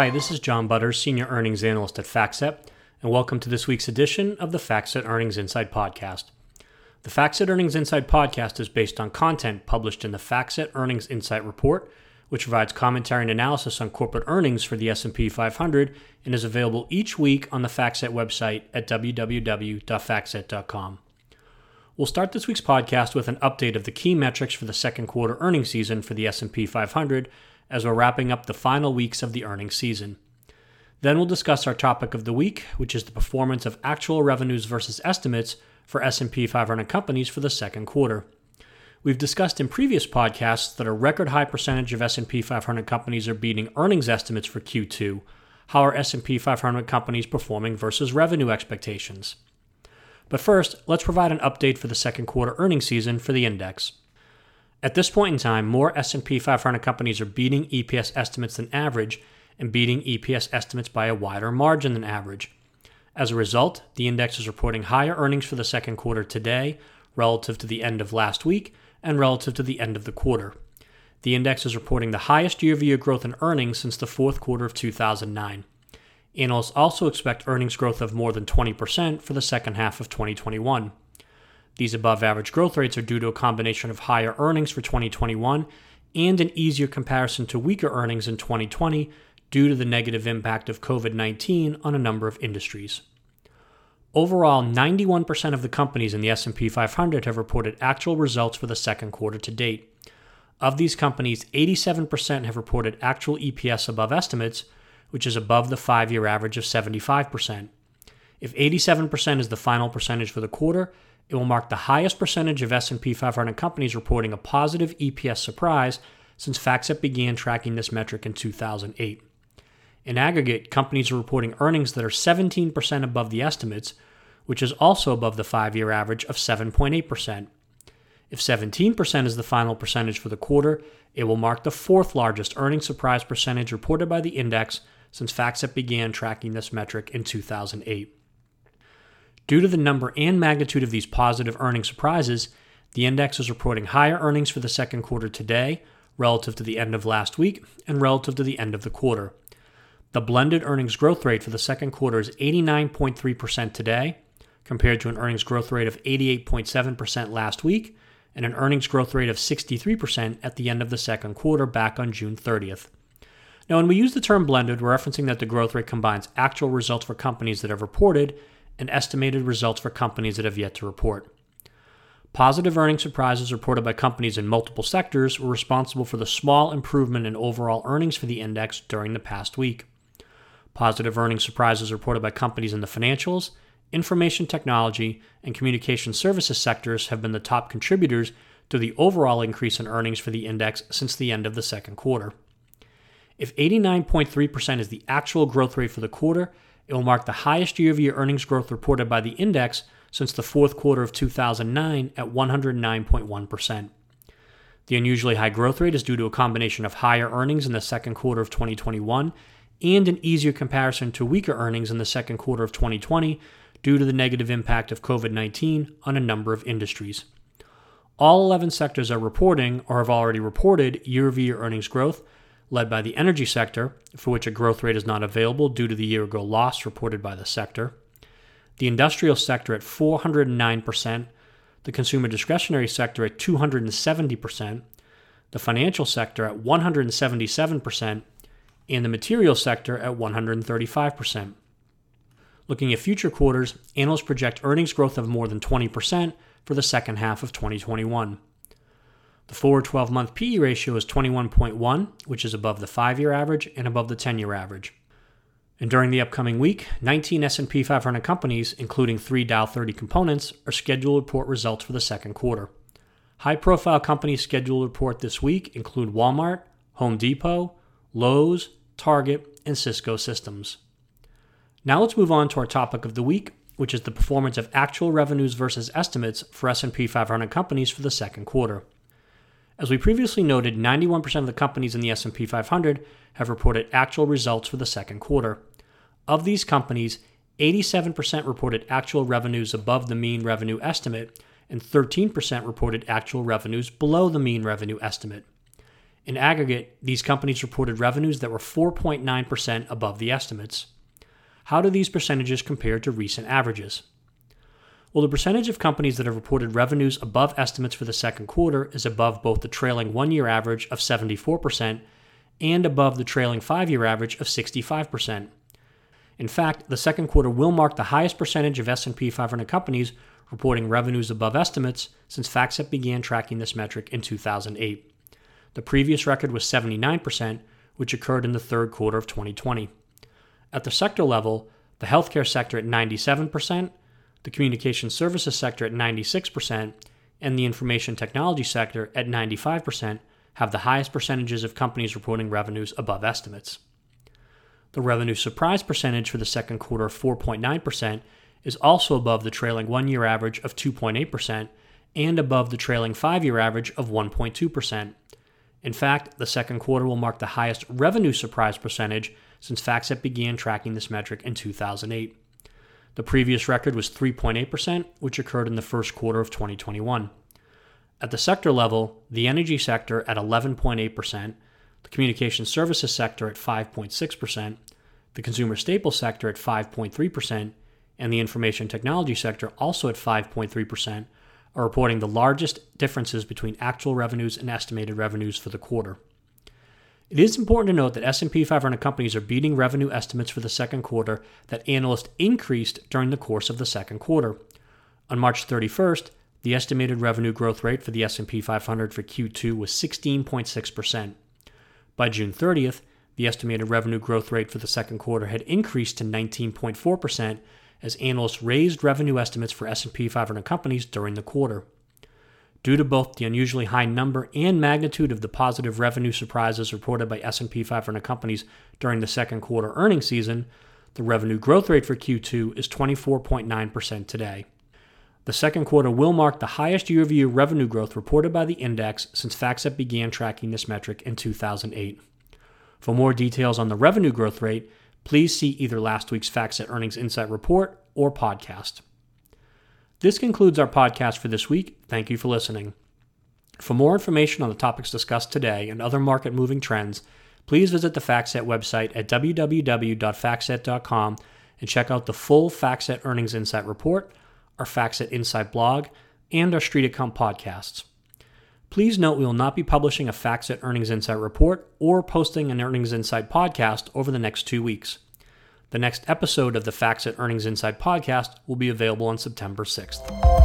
Hi, this is John Butters, Senior Earnings Analyst at FactSet, and welcome to this week's edition of the FactSet Earnings Insight Podcast. The FactSet Earnings Insight Podcast is based on content published in the FactSet Earnings Insight Report, which provides commentary and analysis on corporate earnings for the S&P 500 and is available each week on the FactSet website at www.factset.com. We'll start this week's podcast with an update of the key metrics for the second quarter earnings season for the S&P 500 as we're wrapping up the final weeks of the earnings season. Then we'll discuss our topic of the week, which is the performance of actual revenues versus estimates for S&P 500 companies for the second quarter. We've discussed in previous podcasts that a record high percentage of S&P 500 companies are beating earnings estimates for Q2. How are S&P 500 companies performing versus revenue expectations? But first, let's provide an update for the second quarter earnings season for the index. At this point in time, more S&P 500 companies are beating EPS estimates than average and beating EPS estimates by a wider margin than average. As a result, the index is reporting higher earnings for the second quarter today relative to the end of last week and relative to the end of the quarter. The index is reporting the highest year over year growth in earnings since the fourth quarter of 2009. Analysts also expect earnings growth of more than 20% for the second half of 2021. These above average growth rates are due to a combination of higher earnings for 2021 and an easier comparison to weaker earnings in 2020 due to the negative impact of COVID 19 on a number of industries. Overall, 91% of the companies in the S&P 500 have reported actual results for the second quarter to date. Of these companies, 87% have reported actual EPS above estimates, which is above the 5-year average of 75%. If 87% is the final percentage for the quarter, it will mark the highest percentage of S&P 500 companies reporting a positive EPS surprise since FactSet began tracking this metric in 2008. In aggregate, companies are reporting earnings that are 17% above the estimates, which is also above the 5-year average of 7.8%. If 17% is the final percentage for the quarter, it will mark the fourth largest earnings surprise percentage reported by the index since FactSet began tracking this metric in 2008. Due to the number and magnitude of these positive earnings surprises, the index is reporting higher earnings for the second quarter today relative to the end of last week and relative to the end of the quarter. The blended earnings growth rate for the second quarter is 89.3% today, compared to an earnings growth rate of 88.7% last week and an earnings growth rate of 63% at the end of the second quarter back on June 30th. Now, when we use the term blended, we're referencing that the growth rate combines actual results for companies that have reported and estimated results for companies that have yet to report. Positive earnings surprises reported by companies in multiple sectors were responsible for the small improvement in overall earnings for the index during the past week. Positive earnings surprises reported by companies in the financials, information technology, and communication services sectors have been the top contributors to the overall increase in earnings for the index since the end of the second quarter. If 89.3% is the actual growth rate for the quarter, it will mark the highest year over year earnings growth reported by the index since the fourth quarter of 2009 at 109.1%. The unusually high growth rate is due to a combination of higher earnings in the second quarter of 2021 and an easier comparison to weaker earnings in the second quarter of 2020 due to the negative impact of COVID 19 on a number of industries. All 11 sectors are reporting or have already reported year over year earnings growth, led by the energy sector, for which a growth rate is not available due to the year ago loss reported by the sector, the industrial sector at 409%, the consumer discretionary sector at 270%, the financial sector at 177%, and the material sector at 135%. Looking at future quarters, analysts project earnings growth of more than 20% for the second half of 2021. The forward 12 month PE ratio is 21.1, which is above the 5 year average and above the 10 year average. And during the upcoming week, 19 S&P 500 companies, including 3 Dow 30 components, are scheduled to report results for the second quarter. High-profile companies scheduled to report this week include Walmart, Home Depot, Lowe's, Target, and Cisco Systems. Now let's move on to our topic of the week, which is the performance of actual revenues versus estimates for S&P 500 companies for the second quarter. As we previously noted, 91% of the companies in the S&P 500 have reported actual results for the second quarter. Of these companies, 87% reported actual revenues above the mean revenue estimate, and 13% reported actual revenues below the mean revenue estimate. In aggregate, these companies reported revenues that were 4.9% above the estimates. How do these percentages compare to recent averages? Well, the percentage of companies that have reported revenues above estimates for the second quarter is above both the trailing one year average of 74% and above the trailing five year average of 65%. In fact, the second quarter will mark the highest percentage of S&P 500 companies reporting revenues above estimates since FactSet began tracking this metric in 2008. The previous record was 79%, which occurred in the third quarter of 2020. At the sector level, the healthcare sector at 97%, the communication services sector at 96%, and the information technology sector at 95% have the highest percentages of companies reporting revenues above estimates. The revenue surprise percentage for the second quarter of 4.9% is also above the trailing one year average of 2.8% and above the trailing five year average of 1.2%. In fact, the second quarter will mark the highest revenue surprise percentage since FactSet began tracking this metric in 2008. The previous record was 3.8%, which occurred in the first quarter of 2021. At the sector level, the energy sector at 11.8%, the communication services sector at 5.6%, the consumer staples sector at 5.3%, and the information technology sector also at 5.3% are reporting the largest differences between actual revenues and estimated revenues for the quarter. It is important to note that S&P 500 companies are beating revenue estimates for the second quarter that analysts increased during the course of the second quarter. On March 31st, the estimated revenue growth rate for the S&P 500 for Q2 was 16.6%. By June 30th, the estimated revenue growth rate for the second quarter had increased to 19.4% as analysts raised revenue estimates for S&P 500 companies during the quarter. Due to both the unusually high number and magnitude of the positive revenue surprises reported by S&P 500 companies during the second quarter earnings season, the revenue growth rate for Q2 is 24.9% today. The second quarter will mark the highest year-over-year revenue growth reported by the index since FactSet began tracking this metric in 2008. For more details on the revenue growth rate, please see either last week's FactSet Earnings Insight report or podcast. This concludes our podcast for this week. Thank you for listening. For more information on the topics discussed today and other market moving trends, please visit the FactSet website at www.factset.com and check out the full FactSet Earnings Insight report, our FactSet Insight blog, and our Street Account podcasts. Please note we will not be publishing a FactSet Earnings Insight report or posting an Earnings Insight podcast over the next two weeks. The next episode of the FactSet Earnings Insight podcast will be available on September 6th.